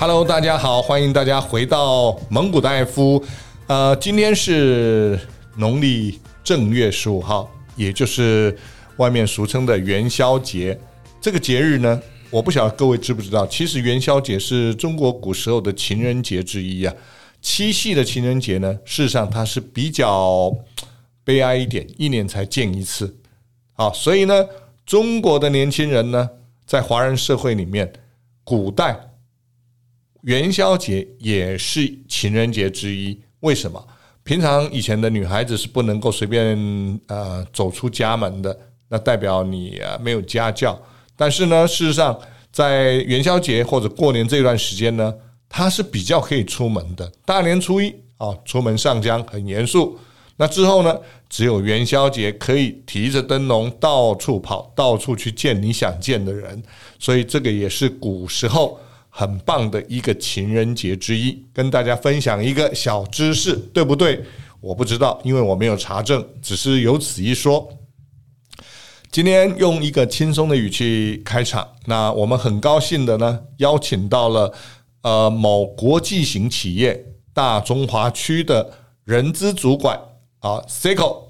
Hello，大家好，欢迎大家回到萌骨戴夫。呃，今天是农历正月十五号，也就是外面俗称的元宵节。这个节日呢，我不晓得各位知不知道，其实元宵节是中国古时候的情人节之一啊。七夕的情人节呢，事实上它是比较悲哀一点，一年才见一次。好，所以呢，中国的年轻人呢，在华人社会里面，古代。元宵节也是情人节之一，为什么？平常以前的女孩子是不能够随便呃走出家门的，那代表你没有家教。但是呢，事实上在元宵节或者过年这段时间呢，她是比较可以出门的。大年初一啊，出门上香很严肃。那之后呢，只有元宵节可以提着灯笼到处跑，到处去见你想见的人。所以这个也是古时候。很棒的一个情人节之一，跟大家分享一个小知识，对不对？我不知道，因为我没有查证，只是有此一说。今天用一个轻松的语气开场，那我们很高兴的呢，邀请到了呃某国际型企业大中华区的人资主管啊，Seiko，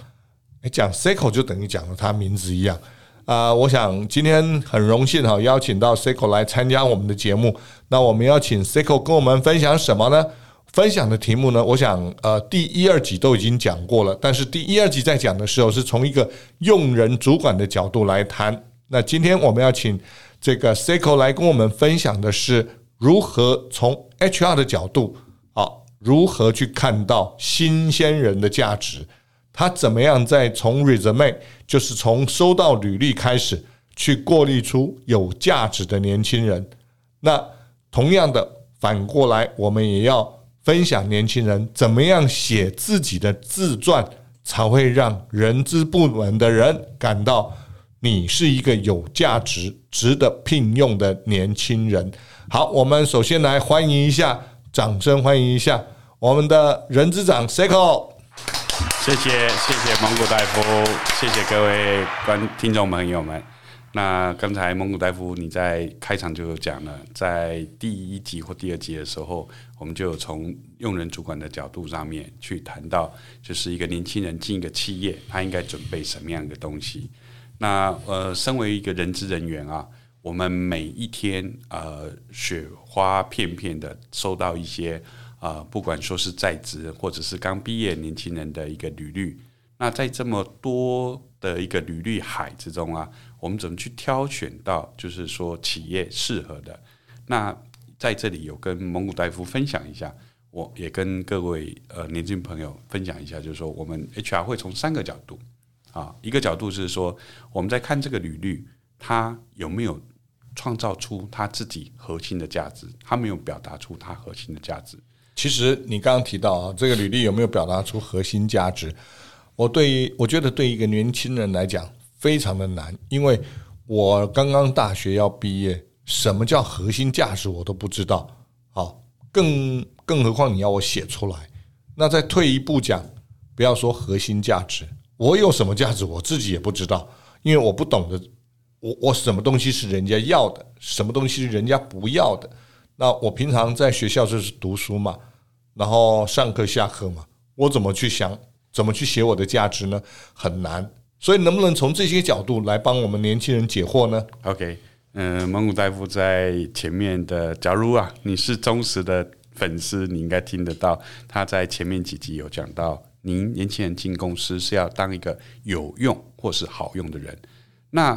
讲 Seiko 就等于讲了他名字一样。啊、我想今天很荣幸哈，邀请到 Seiko 来参加我们的节目。那我们要请 Seiko 跟我们分享什么呢？分享的题目呢，我想呃，第一、二集都已经讲过了。但是第一、二集在讲的时候，是从一个用人主管的角度来谈。那今天我们要请这个 Seiko 来跟我们分享的是如何从 HR 的角度啊，如何去看到新鲜人的价值。他怎么样在从 resume，就是从收到履历开始，去过滤出有价值的年轻人？那同样的，反过来，我们也要分享年轻人怎么样写自己的自传，才会让人资部门的人感到你是一个有价值、值得聘用的年轻人。好，我们首先来欢迎一下，掌声欢迎一下我们的人资长 Seiko。谢谢谢谢蒙古大夫，谢谢各位观听众朋友们。那刚才蒙古大夫你在开场就讲了，在第一集或第二集的时候，我们就从用人主管的角度上面去谈到，就是一个年轻人进一个企业，他应该准备什么样的东西。那呃，身为一个人资人员啊，我们每一天呃雪花片片的收到一些。啊、不管说是在职或者是刚毕业年轻人的一个履历，那在这么多的一个履历海之中啊，我们怎么去挑选到就是说企业适合的？那在这里有跟蒙古大夫分享一下，我也跟各位呃年轻朋友分享一下，就是说我们 HR 会从三个角度啊，一个角度是说我们在看这个履历，他有没有创造出他自己核心的价值，他没有表达出他核心的价值。其实你刚刚提到啊，这个履历有没有表达出核心价值？我对于我觉得对一个年轻人来讲非常的难，因为我刚刚大学要毕业，什么叫核心价值我都不知道。好，更更何况你要我写出来。那再退一步讲，不要说核心价值，我有什么价值我自己也不知道，因为我不懂得我我什么东西是人家要的，什么东西是人家不要的。那我平常在学校就是读书嘛。然后上课下课嘛，我怎么去想，怎么去写我的价值呢？很难，所以能不能从这些角度来帮我们年轻人解惑呢？OK，嗯，蒙古大夫在前面的，假如啊你是忠实的粉丝，你应该听得到他在前面几集有讲到，您年轻人进公司是要当一个有用或是好用的人。那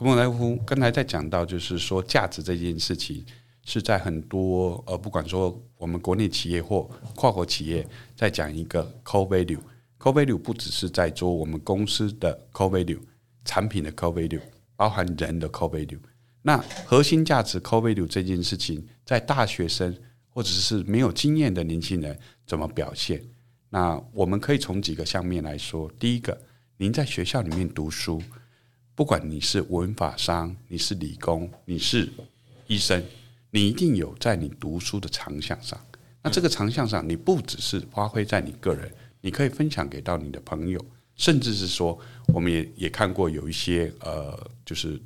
蒙古大夫刚才在讲到，就是说价值这件事情。是在很多呃，不管说我们国内企业或跨国企业，在讲一个 c o value。c o value 不只是在做我们公司的 c o value 产品的 c o value，包含人的 c o value。那核心价值 c o value 这件事情，在大学生或者是没有经验的年轻人怎么表现？那我们可以从几个方面来说。第一个，您在学校里面读书，不管你是文法商，你是理工，你是医生。你一定有在你读书的长项上，那这个长项上，你不只是发挥在你个人，你可以分享给到你的朋友，甚至是说，我们也也看过有一些呃，就是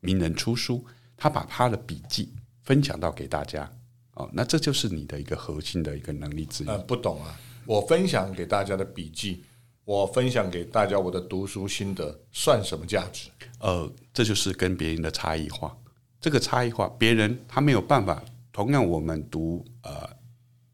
名人出书，他把他的笔记分享到给大家，哦，那这就是你的一个核心的一个能力之一。呃，不懂啊，我分享给大家的笔记，我分享给大家我的读书心得，算什么价值？呃，这就是跟别人的差异化。这个差异化，别人他没有办法。同样，我们读呃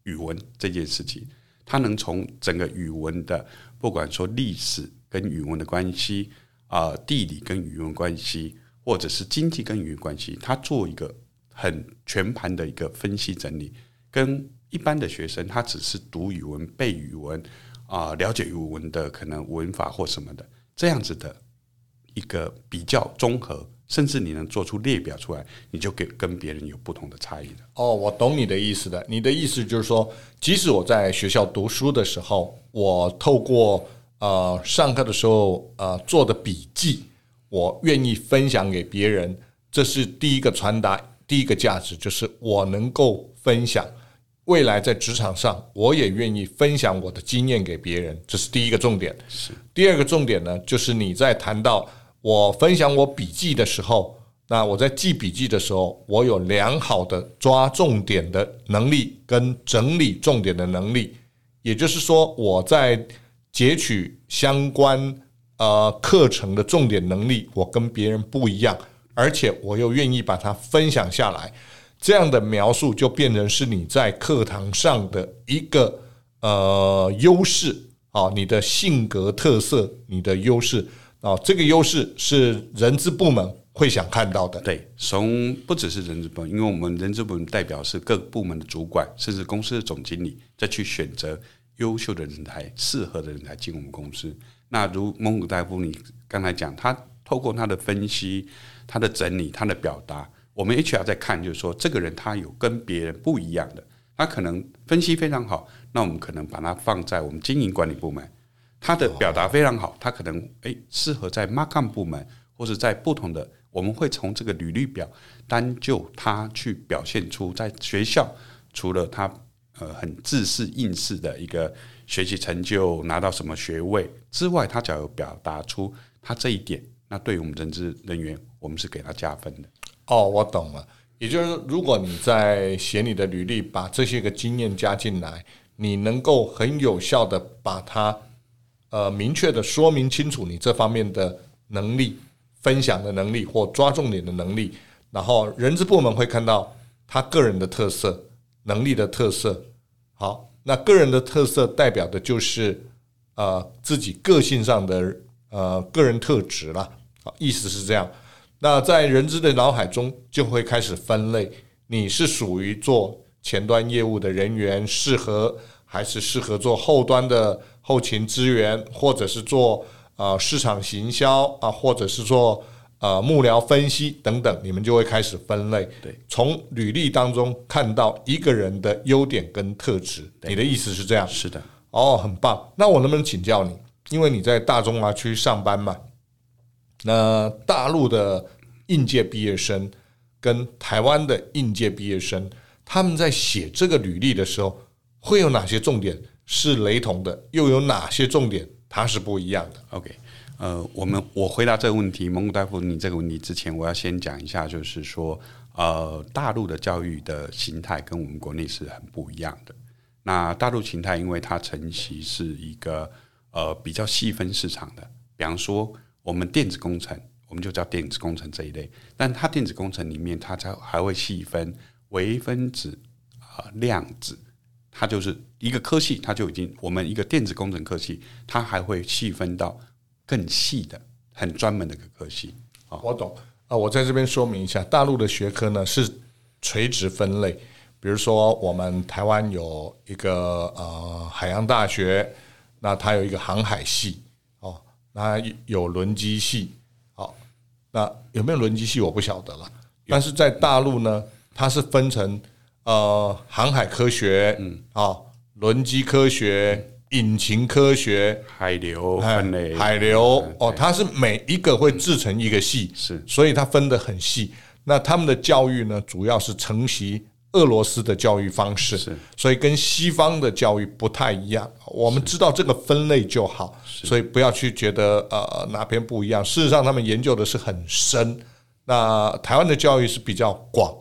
语文这件事情，他能从整个语文的，不管说历史跟语文的关系啊、地理跟语文关系，或者是经济跟语文关系，他做一个很全盘的一个分析整理。跟一般的学生，他只是读语文、背语文啊、了解语文的可能文法或什么的，这样子的一个比较综合。甚至你能做出列表出来，你就跟跟别人有不同的差异的。哦，我懂你的意思的。你的意思就是说，即使我在学校读书的时候，我透过呃上课的时候呃做的笔记，我愿意分享给别人，这是第一个传达，第一个价值，就是我能够分享。未来在职场上，我也愿意分享我的经验给别人，这是第一个重点。是。第二个重点呢，就是你在谈到。我分享我笔记的时候，那我在记笔记的时候，我有良好的抓重点的能力跟整理重点的能力，也就是说，我在截取相关呃课程的重点能力，我跟别人不一样，而且我又愿意把它分享下来，这样的描述就变成是你在课堂上的一个呃优势啊，你的性格特色，你的优势。哦，这个优势是人资部门会想看到的。对，从不只是人资部门，因为我们人资部门代表是各部门的主管，甚至公司的总经理，再去选择优秀的人才、适合的人才进我们公司。那如蒙古大夫，你刚才讲，他透过他的分析、他的整理、他的表达，我们 HR 在看，就是说这个人他有跟别人不一样的，他可能分析非常好，那我们可能把他放在我们经营管理部门。他的表达非常好，他可能诶适合在 Marcom 部门，或者在不同的，我们会从这个履历表单就他去表现出在学校除了他呃很自适应试的一个学习成就拿到什么学位之外，他只要有表达出他这一点，那对于我们人资人员，我们是给他加分的。哦，我懂了，也就是说如果你在写你的履历，把这些个经验加进来，你能够很有效的把它。呃，明确的说明清楚你这方面的能力、分享的能力或抓重点的能力，然后人资部门会看到他个人的特色、能力的特色。好，那个人的特色代表的就是呃自己个性上的呃个人特质了。好，意思是这样。那在人资的脑海中就会开始分类，你是属于做前端业务的人员，适合还是适合做后端的？后勤支援，或者是做呃市场行销啊，或者是做呃幕僚分析等等，你们就会开始分类。对，从履历当中看到一个人的优点跟特质。你的意思是这样？是的。哦，很棒。那我能不能请教你？因为你在大中华区上班嘛，那大陆的应届毕业生跟台湾的应届毕业生，他们在写这个履历的时候，会有哪些重点？是雷同的，又有哪些重点它是不一样的？OK，呃，我们我回答这个问题，蒙古大夫，你这个问题之前，我要先讲一下，就是说，呃，大陆的教育的形态跟我们国内是很不一样的。那大陆形态，因为它承袭是一个呃比较细分市场的，比方说我们电子工程，我们就叫电子工程这一类，但它电子工程里面，它才还会细分微分子啊、量子。它就是一个科系，它就已经我们一个电子工程科系，它还会细分到更细的、很专门的一个科系。我懂。啊，我在这边说明一下，大陆的学科呢是垂直分类，比如说我们台湾有一个呃海洋大学，那它有一个航海系。哦，那有轮机系，好，那有没有轮机系我不晓得了，但是在大陆呢，它是分成。呃，航海科学，嗯，啊，轮机科学、引擎科学、海流分类、海流，哦，它是每一个会制成一个系，是，所以它分得很细。那他们的教育呢，主要是承袭俄罗斯的教育方式，是，所以跟西方的教育不太一样。我们知道这个分类就好，所以不要去觉得呃哪边不一样。事实上，他们研究的是很深。那台湾的教育是比较广。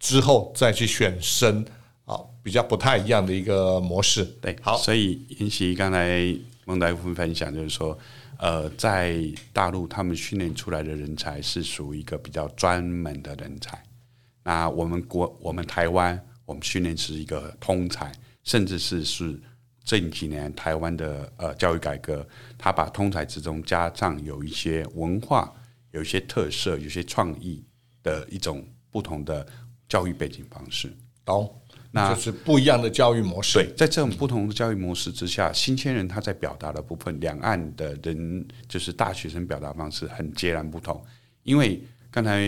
之后再去选生啊，比较不太一样的一个模式。对，好，所以沿袭刚才孟大夫分享，就是说，呃，在大陆他们训练出来的人才是属于一个比较专门的人才。那我们国，我们台湾，我们训练是一个通才，甚至是是近几年台湾的呃教育改革，他把通才之中加上有一些文化，有一些特色，有些创意的一种不同的教育背景方式。懂？那就是不一样的教育模式。对，在这种不同的教育模式之下，新千人他在表达的部分，两岸的人就是大学生表达方式很截然不同。因为刚才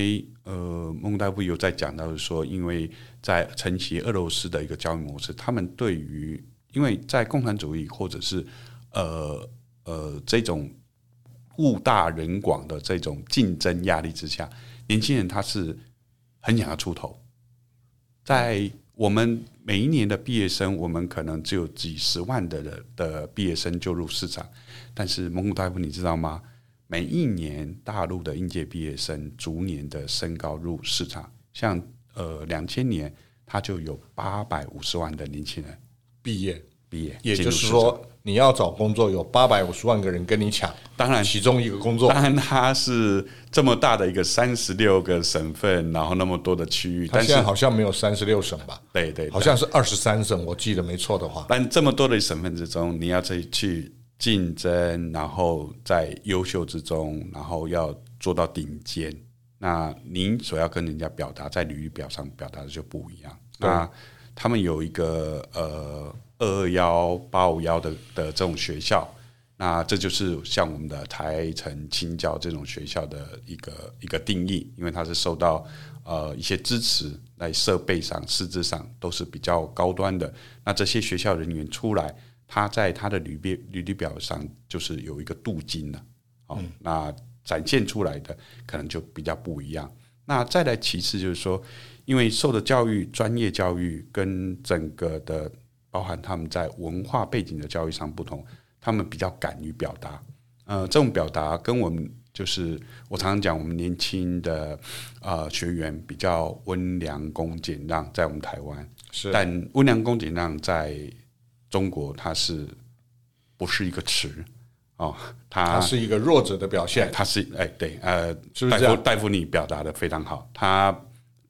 呃孟大夫有在讲到说，因为在承袭俄罗斯的一个教育模式，他们对于因为在共产主义或者是呃呃这种物大人广的这种竞争压力之下，年轻人他是很想要出头，在。我们每一年的毕业生，我们可能只有几十万的人的毕业生就入市场，但是蒙古大夫，你知道吗？每一年大陆的应届毕业生逐年的升高入市场，像呃两千年，他就有八百五十万的年轻人毕业。毕业，也就是说，你要找工作，有八百五十万个人跟你抢。当然，其中一个工作，当然它是这么大的一个三十六个省份，然后那么多的区域。但现在好像没有三十六省吧？对对，好像是二十三省，我记得没错的话。但这么多的省份之中，你要再去竞争，然后在优秀之中，然后要做到顶尖，那您所要跟人家表达，在履历表上表达的就不一样。那他们有一个呃。二二幺八五幺的的这种学校，那这就是像我们的台城青教这种学校的一个一个定义，因为它是受到呃一些支持，在设备上、师资上都是比较高端的。那这些学校人员出来，他在他的履历履历表上就是有一个镀金了，哦，那展现出来的可能就比较不一样。那再来其次就是说，因为受的教育、专业教育跟整个的。包含他们在文化背景的教育上不同，他们比较敢于表达。呃，这种表达跟我们就是我常常讲，我们年轻的呃学员比较温良恭俭让，在我们台湾是，但温良恭俭让在中国，它是不是一个词哦？它，是一个弱者的表现。它是哎，对，呃，是不是大夫，大夫你表达的非常好。它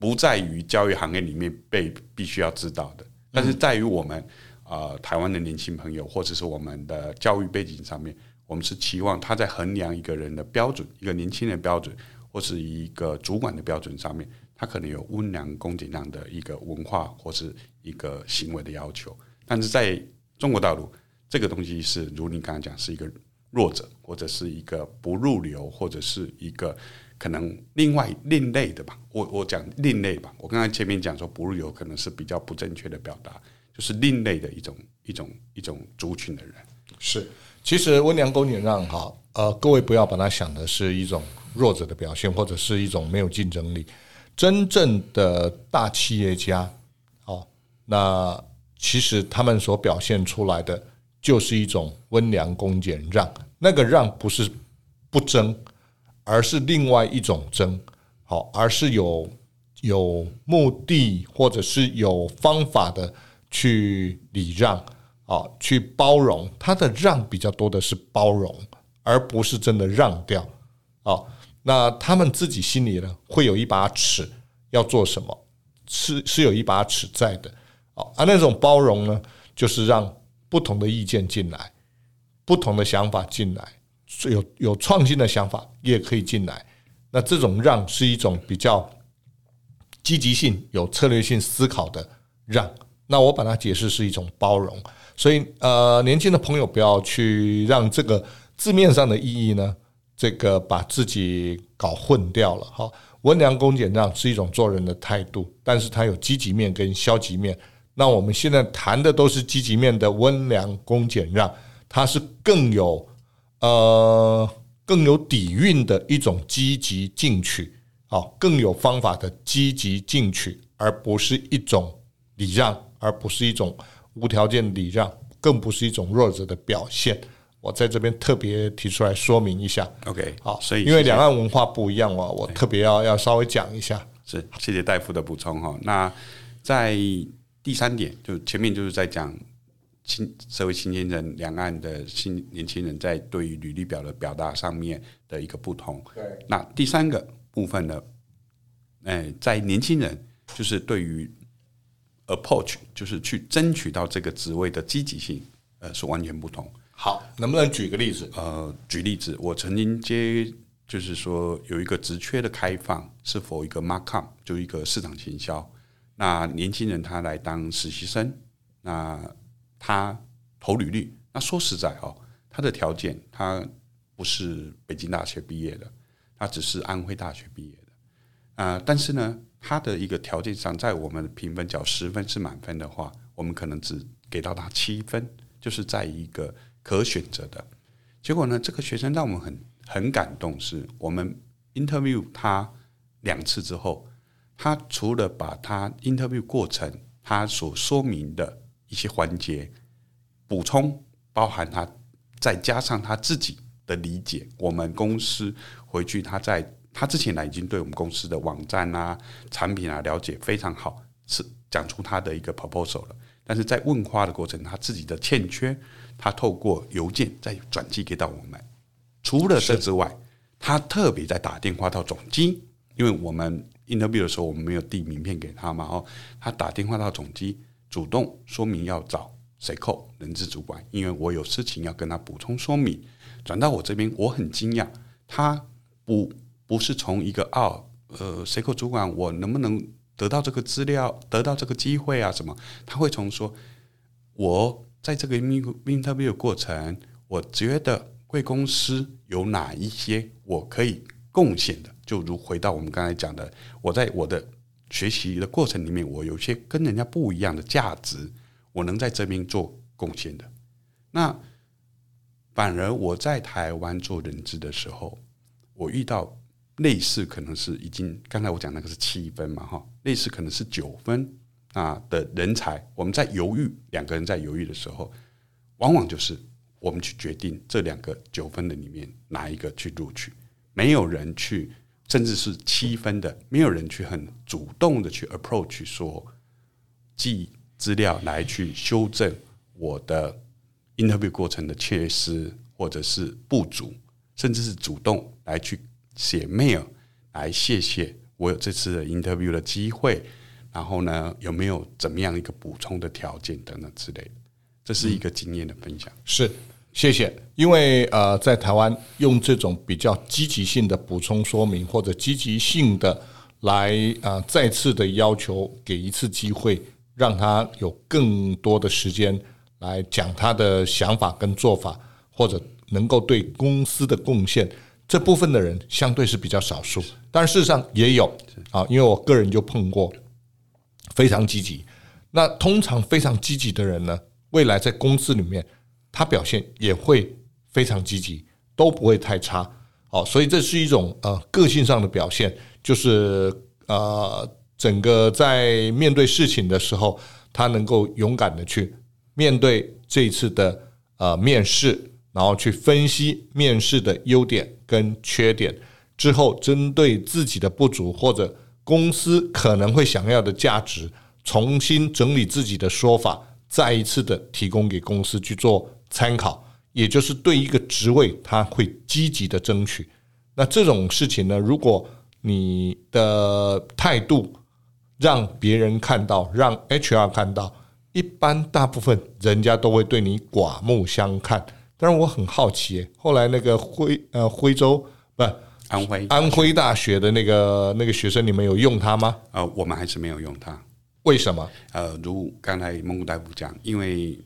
不在于教育行业里面被必须要知道的。但是在于我们呃台湾的年轻朋友，或者是我们的教育背景上面，我们是期望他在衡量一个人的标准，一个年轻人的标准，或是一个主管的标准上面，他可能有温良恭俭让的一个文化或是一个行为的要求。但是在中国大陆，这个东西是如你刚刚讲，是一个弱者，或者是一个不入流，或者是一个。可能另外另类的吧，我我讲另类吧。我刚才前面讲说不入流可能是比较不正确的表达，就是另类的一种一种一种族群的人。是，其实温良恭俭让哈，呃，各位不要把它想的是一种弱者的表现，或者是一种没有竞争力。真正的大企业家，哦，那其实他们所表现出来的就是一种温良恭俭让，那个让不是不争。而是另外一种争，好，而是有有目的或者是有方法的去礼让，啊，去包容。他的让比较多的是包容，而不是真的让掉。啊，那他们自己心里呢，会有一把尺，要做什么，是是有一把尺在的。啊，而那种包容呢，就是让不同的意见进来，不同的想法进来。有有创新的想法也可以进来，那这种让是一种比较积极性、有策略性思考的让。那我把它解释是一种包容。所以呃，年轻的朋友不要去让这个字面上的意义呢，这个把自己搞混掉了。哈，温良恭俭让是一种做人的态度，但是它有积极面跟消极面。那我们现在谈的都是积极面的温良恭俭让，它是更有。呃，更有底蕴的一种积极进取，好，更有方法的积极进取，而不是一种礼让，而不是一种无条件礼让，更不是一种弱者的表现。我在这边特别提出来说明一下。OK，好，所以因为两岸文化不一样哦，我特别要要稍微讲一下。是，谢谢大夫的补充哈。那在第三点，就前面就是在讲新社会新鲜人、两岸的新年轻人在对于履历表的表达上面的一个不同。对，那第三个部分呢，哎，在年轻人就是对于 approach，就是去争取到这个职位的积极性，呃，是完全不同。好，能不能举个例子？呃，举例子，我曾经接，就是说有一个职缺的开放，是否一个 markup，就一个市场行销。那年轻人他来当实习生，那他投履历，那说实在哦，他的条件他不是北京大学毕业的，他只是安徽大学毕业的，啊、但是呢，他的一个条件上，在我们评分角十分是满分的话，我们可能只给到他七分，就是在一个可选择的。结果呢，这个学生让我们很很感动，是我们 interview 他两次之后。他除了把他 interview 过程他所说明的一些环节补充，包含他再加上他自己的理解，我们公司回去他在他之前呢已经对我们公司的网站啊、产品啊了解非常好，是讲出他的一个 proposal 了。但是在问话的过程，他自己的欠缺，他透过邮件再转寄给到我们。除了这之外，他特别在打电话到总机，因为我们。interview 的时候，我们没有递名片给他嘛？哦，他打电话到总机，主动说明要找谁扣人资主管，因为我有事情要跟他补充说明。转到我这边，我很惊讶，他不不是从一个哦，呃，谁扣主管，我能不能得到这个资料，得到这个机会啊？什么？他会从说，我在这个 interview 的过程，我觉得贵公司有哪一些我可以贡献的。就如回到我们刚才讲的，我在我的学习的过程里面，我有些跟人家不一样的价值，我能在这边做贡献的。那反而我在台湾做人资的时候，我遇到类似可能是已经刚才我讲那个是七分嘛，哈，类似可能是九分啊的人才，我们在犹豫，两个人在犹豫的时候，往往就是我们去决定这两个九分的里面哪一个去录取，没有人去。甚至是七分的，没有人去很主动的去 approach 说寄资料来去修正我的 interview 过程的缺失或者是不足，甚至是主动来去写 mail 来谢谢我有这次的 interview 的机会，然后呢，有没有怎么样一个补充的条件等等之类的，这是一个经验的分享，是。谢谢，因为呃，在台湾用这种比较积极性的补充说明，或者积极性的来呃再次的要求给一次机会，让他有更多的时间来讲他的想法跟做法，或者能够对公司的贡献，这部分的人相对是比较少数，但事实上也有啊，因为我个人就碰过非常积极。那通常非常积极的人呢，未来在公司里面。他表现也会非常积极，都不会太差，好，所以这是一种呃个性上的表现，就是呃整个在面对事情的时候，他能够勇敢的去面对这一次的呃面试，然后去分析面试的优点跟缺点，之后针对自己的不足或者公司可能会想要的价值，重新整理自己的说法，再一次的提供给公司去做。参考，也就是对一个职位，他会积极的争取。那这种事情呢，如果你的态度让别人看到，让 HR 看到，一般大部分人家都会对你刮目相看。但是我很好奇，后来那个徽呃徽州不安徽安徽大学的那个那个学生，你们有用他吗？呃，我们还是没有用他。为什么？呃，如刚才蒙古大夫讲，因为。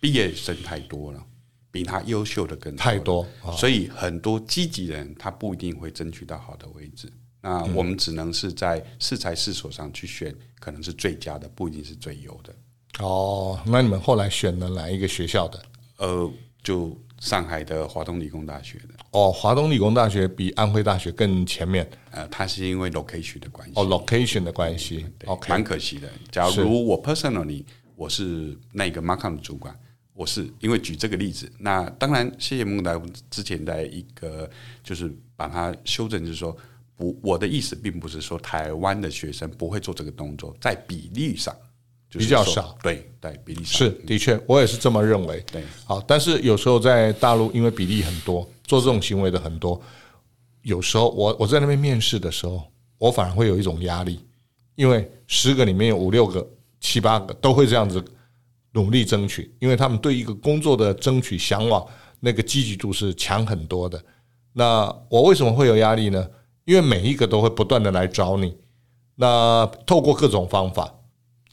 毕业生太多了，比他优秀的更多太多，哦，所以很多积极人他不一定会争取到好的位置。那我们只能是在适才适所上去选，可能是最佳的，不一定是最优的。哦，那你们后来选了哪一个学校的？呃，就上海的华东理工大学的。哦，华东理工大学比安徽大学更前面。呃，它是因为 location 的关系。哦，location 的关系，对，蛮可惜的。假如我 personally 我是那个 market 的主管。我是因为举这个例子，那当然谢谢孟达之前的一个就是把它修正，就是说不，我的意思并不是说台湾的学生不会做这个动作，在比例上，就是比较少。对对，比例上是的确，我也是这么认为。对，好，但是有时候在大陆，因为比例很多，做这种行为的很多，有时候我我在那边面试的时候，我反而会有一种压力，因为十个里面有五六个、七八个都会这样子努力争取，因为他们对一个工作的争取向往，那个积极度是强很多的。那我为什么会有压力呢？因为每一个都会不断的来找你，那透过各种方法，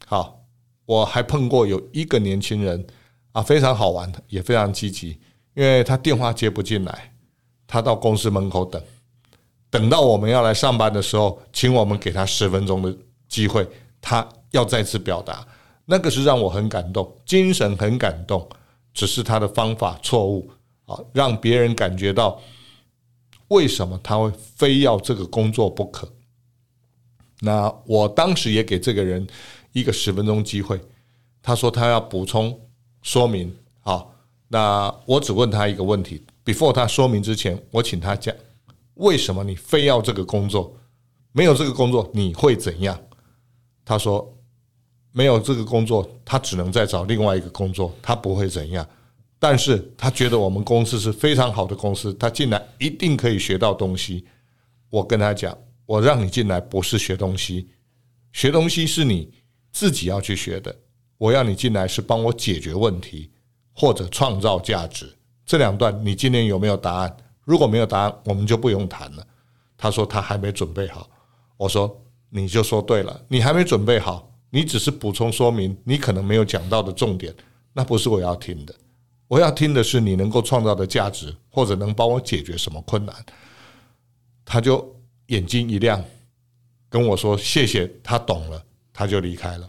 好，我还碰过有一个年轻人啊，非常好玩的，也非常积极，因为他电话接不进来，他到公司门口等，等到我们要来上班的时候，请我们给他十分钟的机会，他要再次表达，那个是让我很感动，精神很感动，只是他的方法错误啊，让别人感觉到。为什么他会非要这个工作不可？那我当时也给这个人一个十分钟机会，他说他要补充说明。好，那我只问他一个问题：before 他说明之前，我请他讲为什么你非要这个工作？没有这个工作你会怎样？他说没有这个工作，他只能再找另外一个工作，他不会怎样。但是他觉得我们公司是非常好的公司，他进来一定可以学到东西。我跟他讲，我让你进来不是学东西，学东西是你自己要去学的。我要你进来是帮我解决问题或者创造价值。这两段你今天有没有答案？如果没有答案，我们就不用谈了。他说他还没准备好。我说你就说对了，你还没准备好，你只是补充说明，你可能没有讲到的重点，那不是我要听的。我要听的是你能够创造的价值，或者能帮我解决什么困难。他就眼睛一亮，跟我说谢谢，他懂了，他就离开了。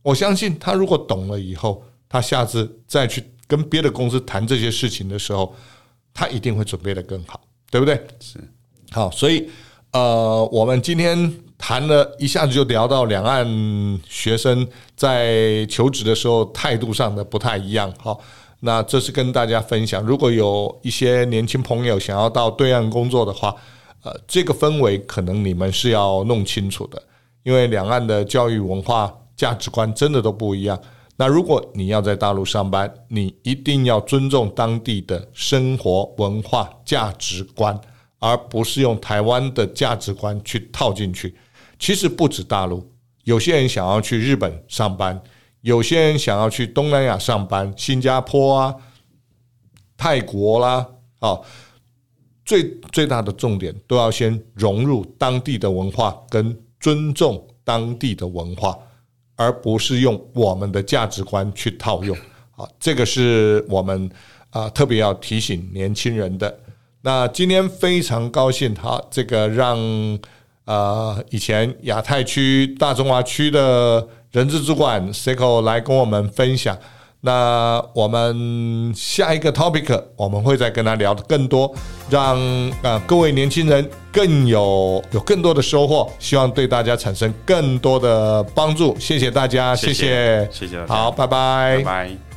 我相信他如果懂了以后，他下次再去跟别的公司谈这些事情的时候，他一定会准备的更好，对不对？是。好，所以呃，我们今天谈了一下子就聊到两岸学生在求职的时候态度上的不太一样，好。那这是跟大家分享，如果有一些年轻朋友想要到对岸工作的话，呃，这个氛围可能你们是要弄清楚的，因为两岸的教育文化、价值观真的都不一样。那如果你要在大陆上班，你一定要尊重当地的生活文化价值观，而不是用台湾的价值观去套进去。其实不止大陆，有些人想要去日本上班。有些人想要去东南亚上班，新加坡啊、泰国啦，啊，最最大的重点都要先融入当地的文化，跟尊重当地的文化，而不是用我们的价值观去套用。啊，这个是我们啊特别要提醒年轻人的。那今天非常高兴，哈，这个让啊以前亚太区、大中华区的。人资主管 Seiko 来跟我们分享，那我们下一个 topic 我们会再跟他聊得更多，让啊各位年轻人更有有更多的收获，希望对大家产生更多的帮助。谢谢大家，谢谢，谢谢，谢谢，好，拜拜，拜拜。